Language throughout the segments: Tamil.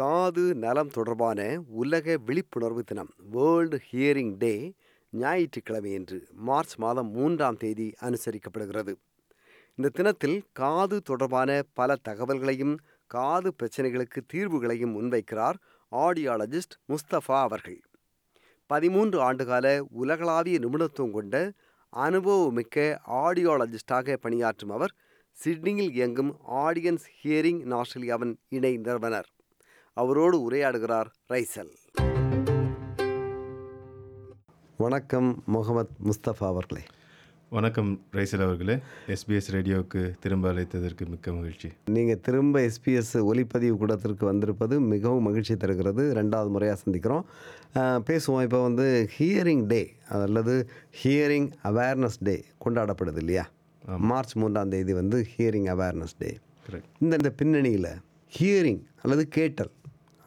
காது நலம் தொடர்பான உலக விழிப்புணர்வு தினம் வேர்ல்டு ஹியரிங் டே ஞாயிற்றுக்கிழமையன்று மார்ச் மாதம் மூன்றாம் தேதி அனுசரிக்கப்படுகிறது. இந்த தினத்தில் காது தொடர்பான பல தகவல்களையும் காது பிரச்சனைகளுக்கு தீர்வுகளையும் முன்வைக்கிறார் ஆடியாலஜிஸ்ட் முஸ்தபா அவர்கள். பதிமூன்று ஆண்டுகால உலகளாவிய நிபுணத்துவம் கொண்ட அனுபவமிக்க ஆடியாலஜிஸ்டாக பணியாற்றும் அவர் சிட்னியில் இயங்கும் ஆடியன்ஸ் ஹியரிங் ஆஸ்திரேலியாவின் இணை நிறுவனர். அவரோடு உரையாடுகிறார் ரைசல். வணக்கம் முகமது முஸ்தபா அவர்களே. வணக்கம் ரைசல் அவர்களே. எஸ்பிஎஸ் ரேடியோவுக்கு திரும்ப அழைத்ததற்கு மிக்க மகிழ்ச்சி. நீங்கள் திரும்ப எஸ்பிஎஸ் ஒலிப்பதிவு கூடத்திற்கு வந்திருப்பது மிகவும் மகிழ்ச்சி தருகிறது. ரெண்டாவது முறையாக சந்திக்கிறோம். பேசுவோம். இப்போ வந்து ஹியரிங் டே அல்லது ஹியரிங் அவேர்னஸ் டே கொண்டாடப்படுது இல்லையா? மார்ச் மூன்றாம் தேதி வந்து ஹியரிங் அவேர்னஸ் டே கரெக்ட் இந்த இந்த பின்னணியில் ஹியரிங் அல்லது கேட்டல்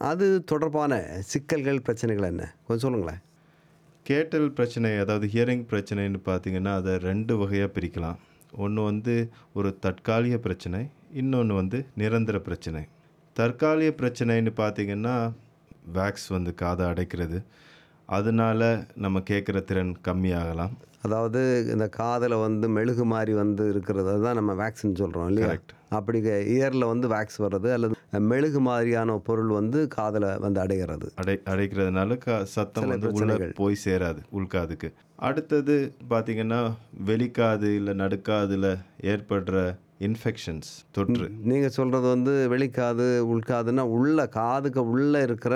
அது தொடர்பான சிக்கல்கள் பிரச்சனைகள் என்ன? கொஞ்சம் சொல்லுங்களேன். கேட்டல் பிரச்சனை அதாவது ஹியரிங் பிரச்சனைன்னு பார்த்தீங்கன்னா அதை ரெண்டு வகையாக பிரிக்கலாம். ஒன்று வந்து ஒரு தற்காலிக பிரச்சனை இன்னொன்று வந்து நிரந்தர பிரச்சனை. தற்காலிக பிரச்சனைன்னு பார்த்தீங்கன்னா வேக்ஸ் வந்து காதை அடைக்கிறது. அதனால நம்ம கேட்குற திறன் கம்மியாகலாம். அதாவது இந்த காதில் வந்து மெழுகு மாதிரி வந்து இருக்கிறது தான் நம்ம வேக்சின் சொல்கிறோம் இல்லையா. அப்படி இயரில் வந்து வேக்ஸ் வர்றது அல்லது மெழுகு மாதிரியான பொருள் வந்து காதில் வந்து அடைகிறது. அடை அடைக்கிறதுனால க சத்தம் வந்து உள்ள போய் சேராது உள்காதுக்கு. அடுத்தது பார்த்தீங்கன்னா வெளிக்காது இல்லை நடுக்காதுல ஏற்படுற இன்ஃபெக்ஷன்ஸ் தொற்று. நீங்கள் சொல்கிறது வந்து வெளிக்காது உள்காதுன்னா உள்ள காதுக்கு உள்ளே இருக்கிற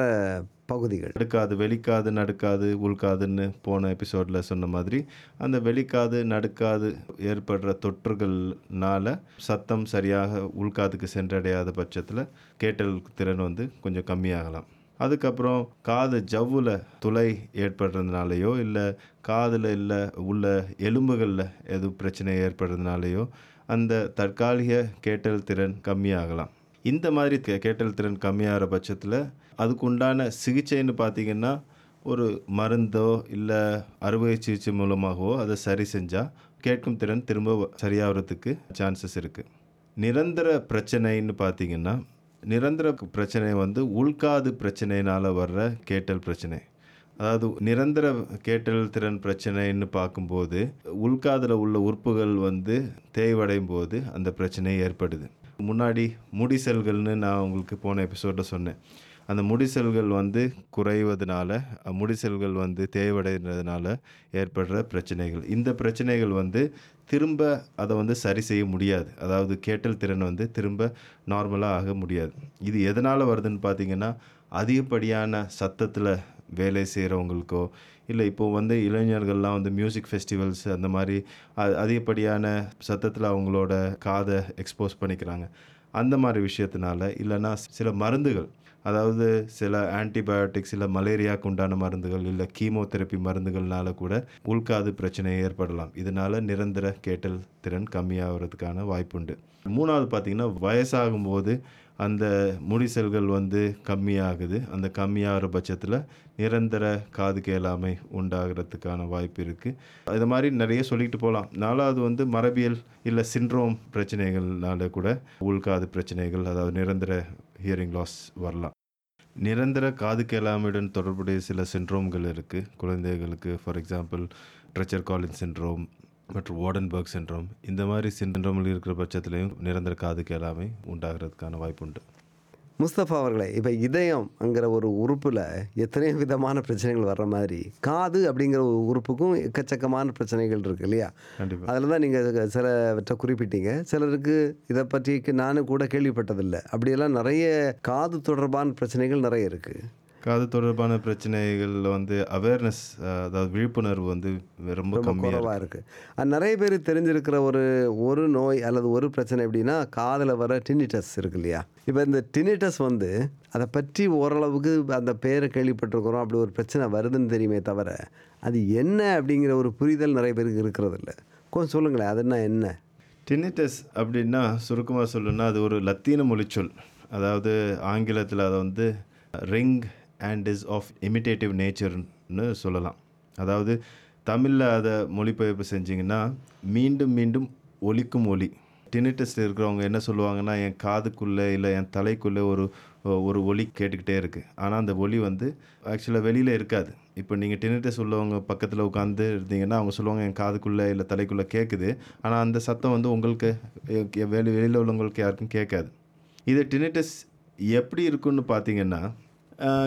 பகுதிகள். நடுக்காது வெளிக்காது நடுக்காது உள்காதுன்னு போன எபிசோடில் சொன்ன மாதிரி அந்த வெளிக்காது நடுக்காது ஏற்படுற தொற்றுகள்னால சத்தம் சரியாக உள்காதுக்கு சென்றடையாத பட்சத்தில் கேட்டல் திறன் வந்து கொஞ்சம் கம்மியாகலாம். அதுக்கப்புறம் காது ஜவ்வில் துளை ஏற்படுறதுனாலையோ இல்லை காதில் இல்லை உள்ள எலும்புகளில் எதுவும் பிரச்சனை ஏற்படுறதுனாலையோ அந்த தற்காலிக கேட்டல் திறன் கம்மியாகலாம். இந்த மாதிரி கே- கேட்டல் திறன் கம்மியாகிற பட்சத்தில் அதுக்கு உண்டான சிகிச்சைன்னு பார்த்தீங்கன்னா ஒரு மருந்தோ இல்லை அறுவை சிகிச்சை மூலமாகவோ அதை சரி செஞ்சால் கேட்கும் திறன் திரும்ப சரியாகிறதுக்கு சான்சஸ் இருக்குது நிரந்தர பிரச்சனைன்னு பார்த்தீங்கன்னா நிரந்தர பிரச்சனை வந்து உள்காது பிரச்சனையினால் வர்ற கேட்டல் பிரச்சனை. அதாவது நிரந்தர கேட்டல் திறன் பிரச்சனைன்னு பார்க்கும்போது உள்காதில் உள்ள உறுப்புகள் வந்து தேய்வடையும் போது அந்த பிரச்சனை ஏற்படுது. முன்னாடி முடி செல்கள்னு நான் உங்களுக்கு போன எபிசோடில் சொன்னேன். அந்த முடி செல்கள் வந்து குறைவதனால முடி செல்கள் வந்து தேய்வடைகிறதுனால ஏற்படுற பிரச்சனைகள். இந்த பிரச்சனைகள் வந்து திரும்ப அதை வந்து சரி செய்ய முடியாது. அதாவது கேட்டல் திறன் வந்து திரும்ப நார்மலாக ஆக முடியாது. இது எதனால் வருதுன்னு பார்த்தீங்கன்னா அதிகப்படியான சத்தத்தில் வேலை செய்கிறவங்களுக்கோ இல்லை இப்போது வந்து இளைஞர்கள்லாம் வந்து மியூசிக் ஃபெஸ்டிவல்ஸ் அந்த மாதிரி அதிகப்படியான சத்தத்தில் அவங்களோட காதை எக்ஸ்போஸ் பண்ணிக்கிறாங்க. அந்த மாதிரி விஷயத்தினால இல்லைன்னா சில மருந்துகள் அதாவது சில ஆன்டிபயோட்டிக்ஸ் இல்லை மலேரியாவுக்கு உண்டான மருந்துகள் இல்லை கீமோதெரப்பி மருந்துகள்னால கூட உள்காது பிரச்சனை ஏற்படலாம். இதனால நிரந்தர கேட்டல் திறன் கம்மியாகிறதுக்கான வாய்ப்புண்டு. மூணாவது பார்த்தீங்கன்னா வயசாகும் போது அந்த முடி செல்கள் வந்து கம்மியாகுது. அந்த கம்மியாகிற பட்சத்தில் நிரந்தர காது கேளாமை உண்டாகிறதுக்கான வாய்ப்பு இருக்குது இது மாதிரி நிறைய சொல்லிட்டு போகலாம் நாலாவது வந்து மரபியல் இல்லை சிண்ட்ரோம் பிரச்சனைகள்னால கூட உள்காது பிரச்சனைகள் அதாவது நிரந்தர ஹியரிங் லாஸ் வரலாம். நிரந்தர காது கேளாமையுடன் தொடர்புடைய சில சின்ரோம்கள் இருக்குது குழந்தைகளுக்கு for example Treacher Collins syndrome மற்றும் வார்டன்பர்க் சிண்ட்ரோம் இந்த மாதிரி சிண்ட்ரோமில் இருக்கிற பட்சத்துலேயும் நிரந்தர காது கேளாமை உண்டாகிறதுக்கான வாய்ப்புண்டு. முஸ்தபா அவர்களே இப்போ இதயம்ங்கிற ஒரு உறுப்பில் எத்தனையோ விதமான பிரச்சனைகள் வர்ற மாதிரி காது அப்படிங்கிற ஒரு உறுப்புக்கும் எக்கச்சக்கமான பிரச்சனைகள் இருக்கு இல்லையா? அதில் தான் நீங்கள் சிலவற்றை குறிப்பிட்டீங்க. சிலருக்கு இதை பற்றி நானும் கூட கேள்விப்பட்டதில்லை. அப்படியெல்லாம் நிறைய காது தொடர்பான பிரச்சனைகள் நிறைய இருக்குது காது தொடர்பான பிரச்சனைகளில் வந்து அவேர்னஸ் அதாவது விழிப்புணர்வு வந்து ரொம்ப குறைவாக இருக்குது நிறைய பேர் தெரிஞ்சிருக்கிற ஒரு ஒரு நோய் அல்லது ஒரு பிரச்சனை எப்படின்னா காதில் வர டினிட்டஸ் இருக்கு இல்லையா? இப்போ இந்த டினிட்டஸ் வந்து அதை பற்றி ஓரளவுக்கு அந்த பேரை கேள்விப்பட்டிருக்கிறோம் அப்படி ஒரு பிரச்சனை வருதுன்னு தெரியுமே தவிர அது என்ன அப்படிங்கிற ஒரு புரிதல் நிறைய பேருக்கு இருக்கிறது இல்லை. கொஞ்சம் சொல்லுங்களேன் அதுன்னா என்ன டினிட்டஸ் அப்படின்னா சுருக்கமாக சொல்லணும்னா அது ஒரு லத்தீன மொழிச்சொல். அதாவது ஆங்கிலத்தில் அதை வந்து ring and is of imitative நேச்சர்னு சொல்லலாம். அதாவது தமிழில் அதை மொழிபெயர்ப்பு செஞ்சிங்கன்னா மீண்டும் மீண்டும் ஒலிக்கும் ஒலி. டினிட்டஸ் இருக்கிறவங்க என்ன சொல்லுவாங்கன்னா என் காதுக்குள்ளே இல்லை என் தலைக்குள்ளே ஒரு ஒரு ஒலி கேட்டுக்கிட்டே இருக்குது ஆனால் அந்த ஒலி வந்து ஆக்சுவலாக வெளியில் இருக்காது. இப்போ நீங்கள் டினிட்டஸ் உள்ளவங்க பக்கத்தில் உட்காந்து இருந்தீங்கன்னா அவங்க சொல்லுவாங்க என் காதுக்குள்ளே இல்லை தலைக்குள்ளே கேட்குது ஆனால் அந்த சத்தம் வந்து உங்களுக்கு வெளி வெளியில் உள்ளவங்களுக்கு யாருக்கும் கேட்காது. இது டினிட்டஸ் எப்படி இருக்குன்னு பார்த்தீங்கன்னா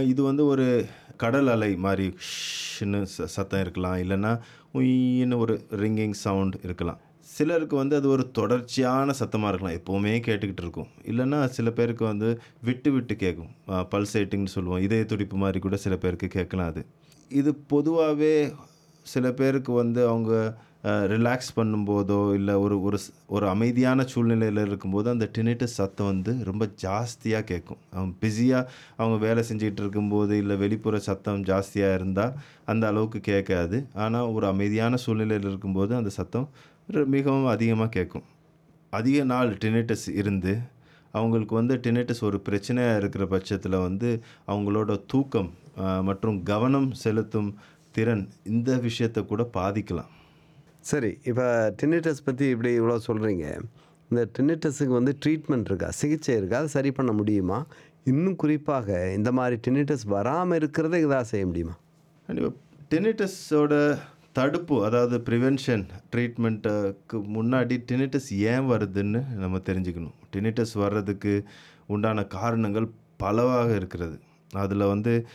இது வந்து ஒரு கடல் அலை மாதிரி ஷின்னு ச- சத்தம் இருக்கலாம். இல்லைன்னா உயின்னு ஒரு ரிங்கிங் சவுண்ட் இருக்கலாம். சிலருக்கு வந்து அது ஒரு தொடர்ச்சியான சத்தமாக இருக்கலாம். எப்போவுமே கேட்டுக்கிட்டு இருக்கும். இல்லைன்னா சில பேருக்கு வந்து விட்டு விட்டு கேட்கும் பல்சேட்டிங்னு சொல்லுவோம். இதய துடிப்பு மாதிரி கூட சில பேருக்கு கேட்கலாம் அது. இது பொதுவாகவே சில பேருக்கு வந்து அவங்க ரிலாக்ஸ் பண்ணும்போதோ இல்லை ஒரு ஒரு ஒரு அமைதியான சூழ்நிலையில் இருக்கும்போது அந்த டினிட்டஸ் சத்தம் வந்து ரொம்ப ஜாஸ்தியாக கேட்கும் அவங்க பிஸியாக அவங்க வேலை செஞ்சுக்கிட்டு இருக்கும்போது இல்லை வெளிப்புற சத்தம் ஜாஸ்தியாக இருந்தால் அந்த அளவுக்கு கேட்காது. ஆனால் ஒரு அமைதியான சூழ்நிலையில் இருக்கும்போது அந்த சத்தம் மிகவும் அதிகமாக கேட்கும் அதிக நாள் டினிட்டஸ் இருந்து அவங்களுக்கு வந்து டினிட்டஸ் ஒரு பிரச்சனையாக இருக்கிற பட்சத்தில் வந்து அவங்களோட தூக்கம் மற்றும் கவனம் செலுத்தும் திறன் இந்த விஷயத்தை கூட பாதிக்கலாம். சரி இப்போ டினிட்டஸ் பற்றி இப்படி இவ்வளோ சொல்கிறீங்க இந்த டினிட்டஸுக்கு வந்து ட்ரீட்மெண்ட் இருக்கா? சிகிச்சை இருக்கா? அதை சரி பண்ண முடியுமா? இன்னும் குறிப்பாக இந்த மாதிரி டினிட்டஸ் வராமல் இருக்கிறத இதாக செய்ய முடியுமா? கண்டிப்பாக தடுப்பு அதாவது ப்ரிவென்ஷன் ட்ரீட்மெண்ட்டுக்கு முன்னாடி டெனிட்டஸ் ஏன் வருதுன்னு நம்ம தெரிஞ்சுக்கணும். டெனிட்டஸ் வர்றதுக்கு உண்டான காரணங்கள் பலவாக இருக்கிறது. அதில் வந்து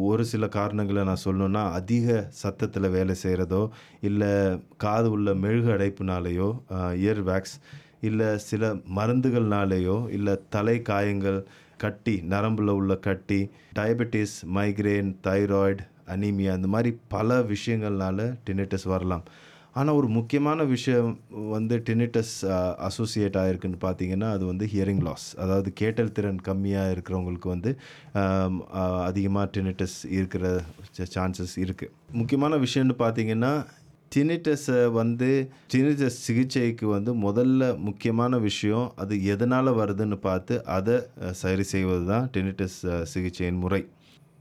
ஒரு சில காரணங்களை நான் சொல்லணுன்னா அதிக சத்தத்தில் வேலை செய்கிறதோ இல்லை காது உள்ள மெழுகு அடைப்புனாலேயோ இயர் வேக்ஸ் இல்லை சில மருந்துகள்னாலேயோ இல்லை தலை காயங்கள் கட்டி நரம்பில் உள்ள கட்டி டயபெட்டிஸ் மைக்ரேன் தைராய்டு அனீமியா இந்த மாதிரி பல விஷயங்கள்னால டினிட்டஸ் வரலாம். ஆனால் ஒரு முக்கியமான விஷயம் வந்து டினிட்டஸ் அசோசியேட் ஆகிருக்குன்னு பார்த்தீங்கன்னா அது வந்து ஹியரிங் லாஸ் அதாவது கேட்டல் திறன் கம்மியாக இருக்கிறவங்களுக்கு வந்து அதிகமாக டினிட்டஸ் இருக்கிற சான்சஸ் இருக்குது முக்கியமான விஷயம்னு பார்த்தீங்கன்னா டினிட்டஸை வந்து டினிட்டஸ் சிகிச்சைக்கு வந்து முதல்ல முக்கியமான விஷயம் அது எதனால் வருதுன்னு பார்த்து அதை சரி செய்வது தான் டினிட்டஸ் சிகிச்சையின் முறை.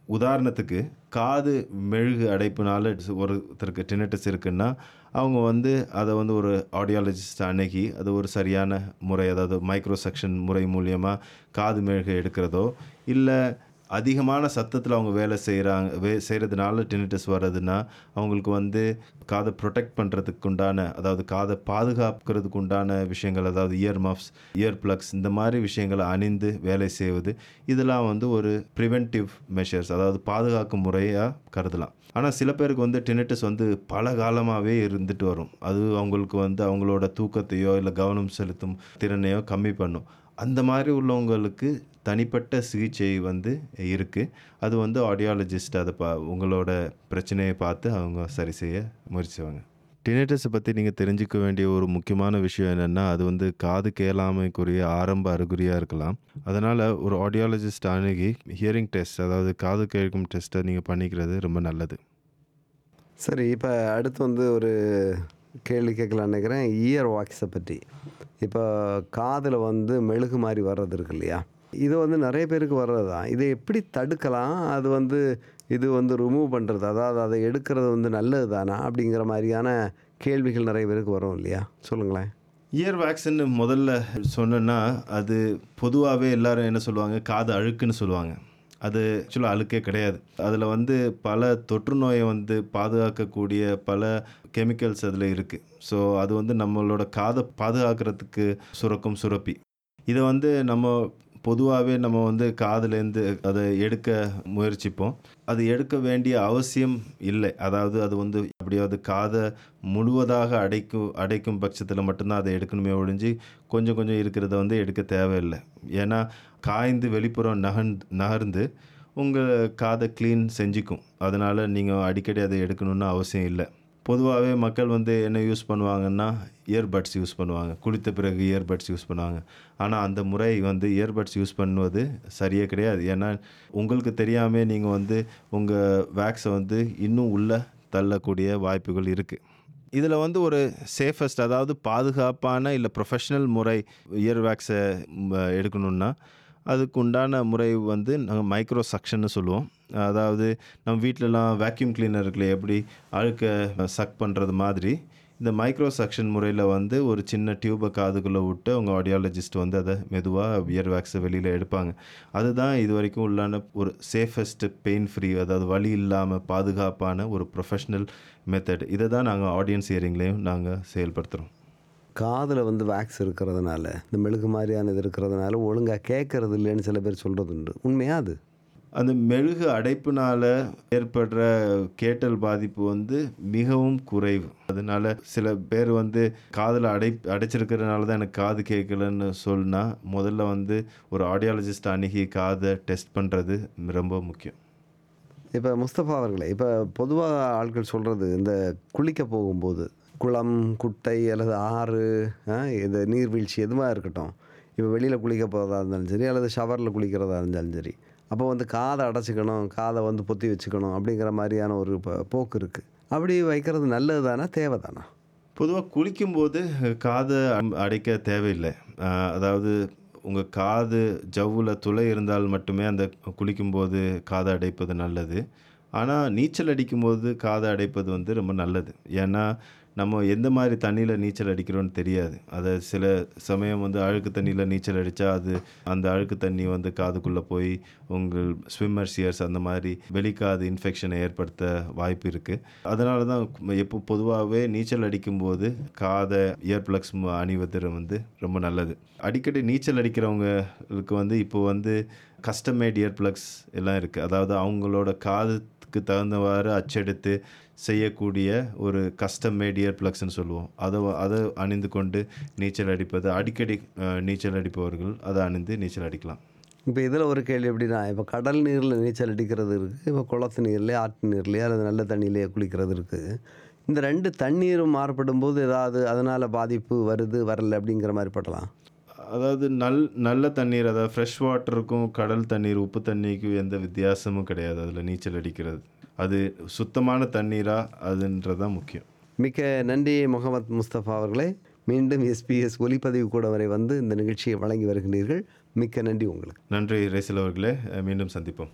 உதாரணத்துக்கு காது மெழுகு அடைப்புனால ஒருத்தருக்கு டினிட்டஸ் இருக்குன்னா அவங்க வந்து அதை வந்து ஒரு ஆடியாலஜிஸ்ட் அணுகி அது ஒரு சரியான முறை அதாவது மைக்ரோ செக்ஷன் முறை மூலியமாக காது மெழுகு எடுக்கிறதோ இல்லை அதிகமான சத்தத்தில் அவங்க வேலை செய்கிறாங்க வே செய்கிறதுனால டினிட்டஸ் வர்றதுன்னா அவங்களுக்கு வந்து காதை ப்ரொடெக்ட் பண்ணுறதுக்கு உண்டான அதாவது காதை பாதுகாக்கிறதுக்கு உண்டான விஷயங்கள் அதாவது இயர் மஃப்ஸ் இயர் ப்ளக்ஸ் இந்த மாதிரி விஷயங்களை அணிந்து வேலை செய்வது இதெல்லாம் வந்து ஒரு ப்ரிவென்டிவ் மெஷர்ஸ் அதாவது பாதுகாக்கும் முறையாக கருதலாம். ஆனால் சில பேருக்கு வந்து டினிட்டஸ் வந்து பல காலமாகவே இருந்துட்டு வரும். அது அவங்களுக்கு வந்து அவங்களோட தூக்கத்தையோ இல்லை கவனம் செலுத்தும் திறனையோ கம்மி பண்ணும். அந்த மாதிரி உள்ளவங்களுக்கு தனிப்பட்ட சிகிச்சை வந்து இருக்குது அது வந்து ஆடியாலஜிஸ்ட் அதை பா உங்களோட பிரச்சனையை பார்த்து அவங்க சரி செய்ய முயற்சிவாங்க டினேட்டஸை பற்றி நீங்கள் தெரிஞ்சுக்க வேண்டிய ஒரு முக்கியமான விஷயம் என்னென்னா அது வந்து காது கேளாமைக்குரிய ஆரம்ப அறிகுறியாக இருக்கலாம். அதனால் ஒரு ஆடியாலஜிஸ்ட் அணுகி ஹியரிங் டெஸ்ட் அதாவது காது கேட்கும் டெஸ்ட்டை நீங்கள் பண்ணிக்கிறது ரொம்ப நல்லது. சரி இப்போ அடுத்து வந்து ஒரு கேள்வி கேட்கலான்னு நினைக்கிறேன். இயர் வாக்ஸை பற்றி. இப்போ காதில் வந்து மெழுகு மாதிரி வர்றது இருக்கு இல்லையா? இது வந்து நிறைய பேருக்கு வர்றது தான் இதை எப்படி தடுக்கலாம்? அது வந்து இது வந்து ரிமூவ் பண்ணுறது அதாவது அதை எடுக்கிறது வந்து நல்லது தானா அப்படிங்கிற மாதிரியான கேள்விகள் நிறைய பேருக்கு வரும் இல்லையா? சொல்லுங்களேன். இயர் வேக்சின்னு முதல்ல சொன்னேன்னா அது பொதுவாகவே எல்லாரும் என்ன சொல்லுவாங்க? காது அழுக்குன்னு சொல்லுவாங்க. அது ஆக்சுவலாக அழுக்கே கிடையாது. அதில் வந்து பல தொற்று நோயை வந்து பாதுகாக்கக்கூடிய பல கெமிக்கல்ஸ் அதில் இருக்குது ஸோ அது வந்து நம்மளோட காதை பாதுகாக்கிறதுக்கு சுரக்கும் சுரப்பி. இதை வந்து நம்ம பொதுவாகவே நம்ம வந்து காதுலேருந்து அதை எடுக்க முயற்சிப்போம். அது எடுக்க வேண்டிய அவசியம் இல்லை. அதாவது அது வந்து அப்படியாவது காதை முழுவதாக அடைக்கும் அடைக்கும் பட்சத்தில் மட்டும்தான் அதை எடுக்கணுமே ஒழிஞ்சு கொஞ்சம் கொஞ்சம் இருக்கிறத வந்து எடுக்க தேவையில்லை. ஏன்னா காய்ந்து வெளிப்புறம் நகன் நகர்ந்து உங்கள் காதை க்ளீன் செஞ்சுக்கும். அதனால் நீங்கள் அடிக்கடி அதை எடுக்கணும்னு அவசியம் இல்லை. பொதுவாகவே மக்கள் வந்து என்ன யூஸ் பண்ணுவாங்கன்னா இயர்பட்ஸ் யூஸ் பண்ணுவாங்க. குளித்த பிறகு இயர்பட்ஸ் யூஸ் பண்ணுவாங்க. ஆனால் அந்த முறை வந்து இயர்பட்ஸ் யூஸ் பண்ணுவது சரியே கிடையாது. ஏன்னா உங்களுக்கு தெரியாமல் நீங்கள் வந்து உங்கள் வேக்ஸை வந்து இன்னும் உள்ளே தள்ளக்கூடிய வாய்ப்புகள் இருக்குது இதில் வந்து ஒரு சேஃபஸ்ட் அதாவது பாதுகாப்பான இல்லை ப்ரொஃபஷ்னல் முறை இயர் வேக்ஸை எடுக்கணுன்னா அதுக்கு உண்டான முறை வந்து நாங்கள் மைக்ரோ சக்ஷன்னு சொல்லுவோம். அதாவது நம்ம வீட்டிலலாம் வேக்யூம் கிளீனர் இருக்குல்ல எப்படி அழுக்க சக் பண்ணுறது மாதிரி. இந்த மைக்ரோ சக்ஷன் முறையில் வந்து ஒரு சின்ன டியூபை காதுக்குள்ளே விட்டு அவங்க ஆடியாலஜிஸ்ட் வந்து அதை மெதுவாக இயர் வேக்ஸை வெளியில் எடுப்பாங்க. அதுதான் இது வரைக்கும் உள்ளான ஒரு சேஃபஸ்ட் பெயின் ஃப்ரீ அதாவது வலி இல்லாமல் பாதுகாப்பான ஒரு ப்ரொஃபஷ்னல் மெத்தட் இதை தான் நாங்கள் ஆடியன்ஸ் ஹியரிங்லேயும் நாங்கள் செயல்படுத்துகிறோம் காதில் வந்து வேக்ஸ் இருக்கிறதுனால இந்த மெழுகு மாதிரியான இது இருக்கிறதுனால ஒழுங்காக கேட்கறது இல்லைன்னு சில பேர் சொல்கிறது உண்டு. உண்மையா அது? அந்த மெழுகு அடைப்புனால ஏற்படுற கேட்டல் பாதிப்பு வந்து மிகவும் குறைவு. அதனால சில பேர் வந்து காதில் அடை அடைச்சிருக்கிறதுனால தான் எனக்கு காது கேட்கலன்னு சொன்னா முதல்ல வந்து ஒரு ஆடியாலஜிஸ்ட் அணுகி காதை டெஸ்ட் பண்ணுறது ரொம்ப முக்கியம். இப்போ முஸ்தபா அவர்களே இப்போ பொதுவாக ஆட்கள் சொல்கிறது இந்த குளிக்க போகும்போது குளம் குட்டை அல்லது ஆறு இது நீர்வீழ்ச்சி எதுவாக இருக்கட்டும். இப்போ வெளியில் குளிக்க போகிறதா இருந்தாலும் சரி அல்லது ஷவரில் குளிக்கிறதா இருந்தாலும் சரி. அப்போ வந்து காதை அடைச்சிக்கணும் காதை வந்து பொத்தி வச்சுக்கணும் அப்படிங்கிற மாதிரியான ஒரு போக்கு இருக்குது அப்படி வைக்கிறது நல்லது தானே தேவை தானா பொதுவாக குளிக்கும்போது காதை அம்- அடைக்க தேவையில்லை. அதாவது உங்கள் காது ஜவ்வில் துளை இருந்தால் மட்டுமே அந்த குளிக்கும்போது காதை அடைப்பது நல்லது. ஆனால் நீச்சல் அடிக்கும்போது காதை அடைப்பது வந்து ரொம்ப நல்லது. ஏன்னா நம்ம எந்த மாதிரி தண்ணியில் நீச்சல் அடிக்கிறோன்னு தெரியாது. அதை சில சமயம் வந்து அழுக்கு தண்ணியில் நீச்சல் அடித்தா அது அந்த அழுக்கு தண்ணி வந்து காதுக்குள்ளே போய் உங்கள் ஸ்விம்மர் சியர்ஸ் அந்த மாதிரி வெளிக்காது இன்ஃபெக்ஷனை ஏற்படுத்த வாய்ப்பு இருக்குது அதனால தான் எப்போ பொதுவாகவே நீச்சல் அடிக்கும்போது காதை இயர் ப்ளக்ஸ் அணிவது வந்து ரொம்ப நல்லது. அடிக்கடி நீச்சல் அடிக்கிறவங்களுக்கு வந்து இப்போ வந்து கஸ்டம் மேட் இயர் ப்ளக்ஸ் எல்லாம் இருக்குது அதாவது அவங்களோட காதுக்கு தகுந்தவாறு அச்செடுத்து செய்யக்கூடிய ஒரு கஸ்டம் மேட் இயர் ப்ளக்ஸ்னு சொல்லுவோம். அதை அதை அணிந்து கொண்டு நீச்சல் அடிப்பது அடிக்கடி நீச்சல் அடிப்பவர்கள் அதை அணிந்து நீச்சல் அடிக்கலாம். இப்போ இதில் ஒரு கேள்வி எப்படின்னா இப்போ கடல் நீரில் நீச்சல் அடிக்கிறது இருக்குது இப்போ குளத்து நீர்லேயே ஆற்று நீர்லேயே அல்லது நல்ல தண்ணியிலேயே குளிக்கிறது இருக்குது இந்த ரெண்டு தண்ணீரும் மாறுபடும் போது ஏதாவது அதனால் பாதிப்பு வருது வரல அப்படிங்கிற மாதிரி படலாம். அதாவது நல் நல்ல தண்ணீர் அதாவது ஃப்ரெஷ் வாட்டருக்கும் கடல் தண்ணீர் உப்பு தண்ணிக்கும் எந்த வித்தியாசமும் கிடையாது. அதில் நீச்சல் அடிக்கிறது. அது சுத்தமான தண்ணீரா? அதுன்றது தான் முக்கியம். மிக்க நன்றி முகமது முஸ்தபா அவர்களே. மீண்டும் எஸ்பிஎஸ் ஒலிப்பதிவு கூட வரை வந்து இந்த நிகழ்ச்சியை வழங்கி வருகின்றீர்கள். மிக்க நன்றி உங்களுக்கு. நன்றி ரேசில் அவர்களே. மீண்டும் சந்திப்போம்.